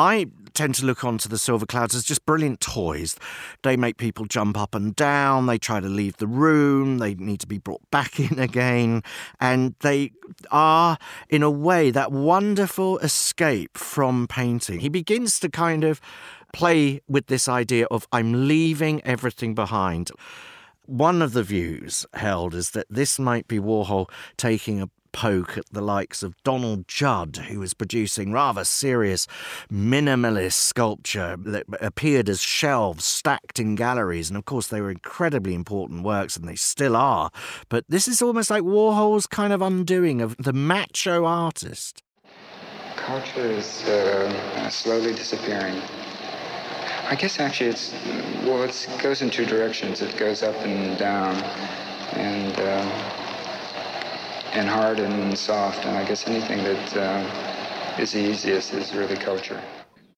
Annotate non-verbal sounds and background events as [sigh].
I tend to look onto the silver clouds as just brilliant toys. They make people jump up and down, they try to leave the room, they need to be brought back [laughs] in again, and they are, in a way, that wonderful escape from painting. He begins to kind of play with this idea of I'm leaving everything behind. One of the views held is that this might be Warhol taking a poke at the likes of Donald Judd, who was producing rather serious minimalist sculpture that appeared as shelves stacked in galleries. And of course, they were incredibly important works, and they still are. But this is almost like Warhol's kind of undoing of the macho artist. Culture is uh, slowly disappearing. I guess actually it's, well, it goes in two directions. It goes up and down. And. Uh, and hard and soft. And I guess anything that uh, is the easiest is really culture.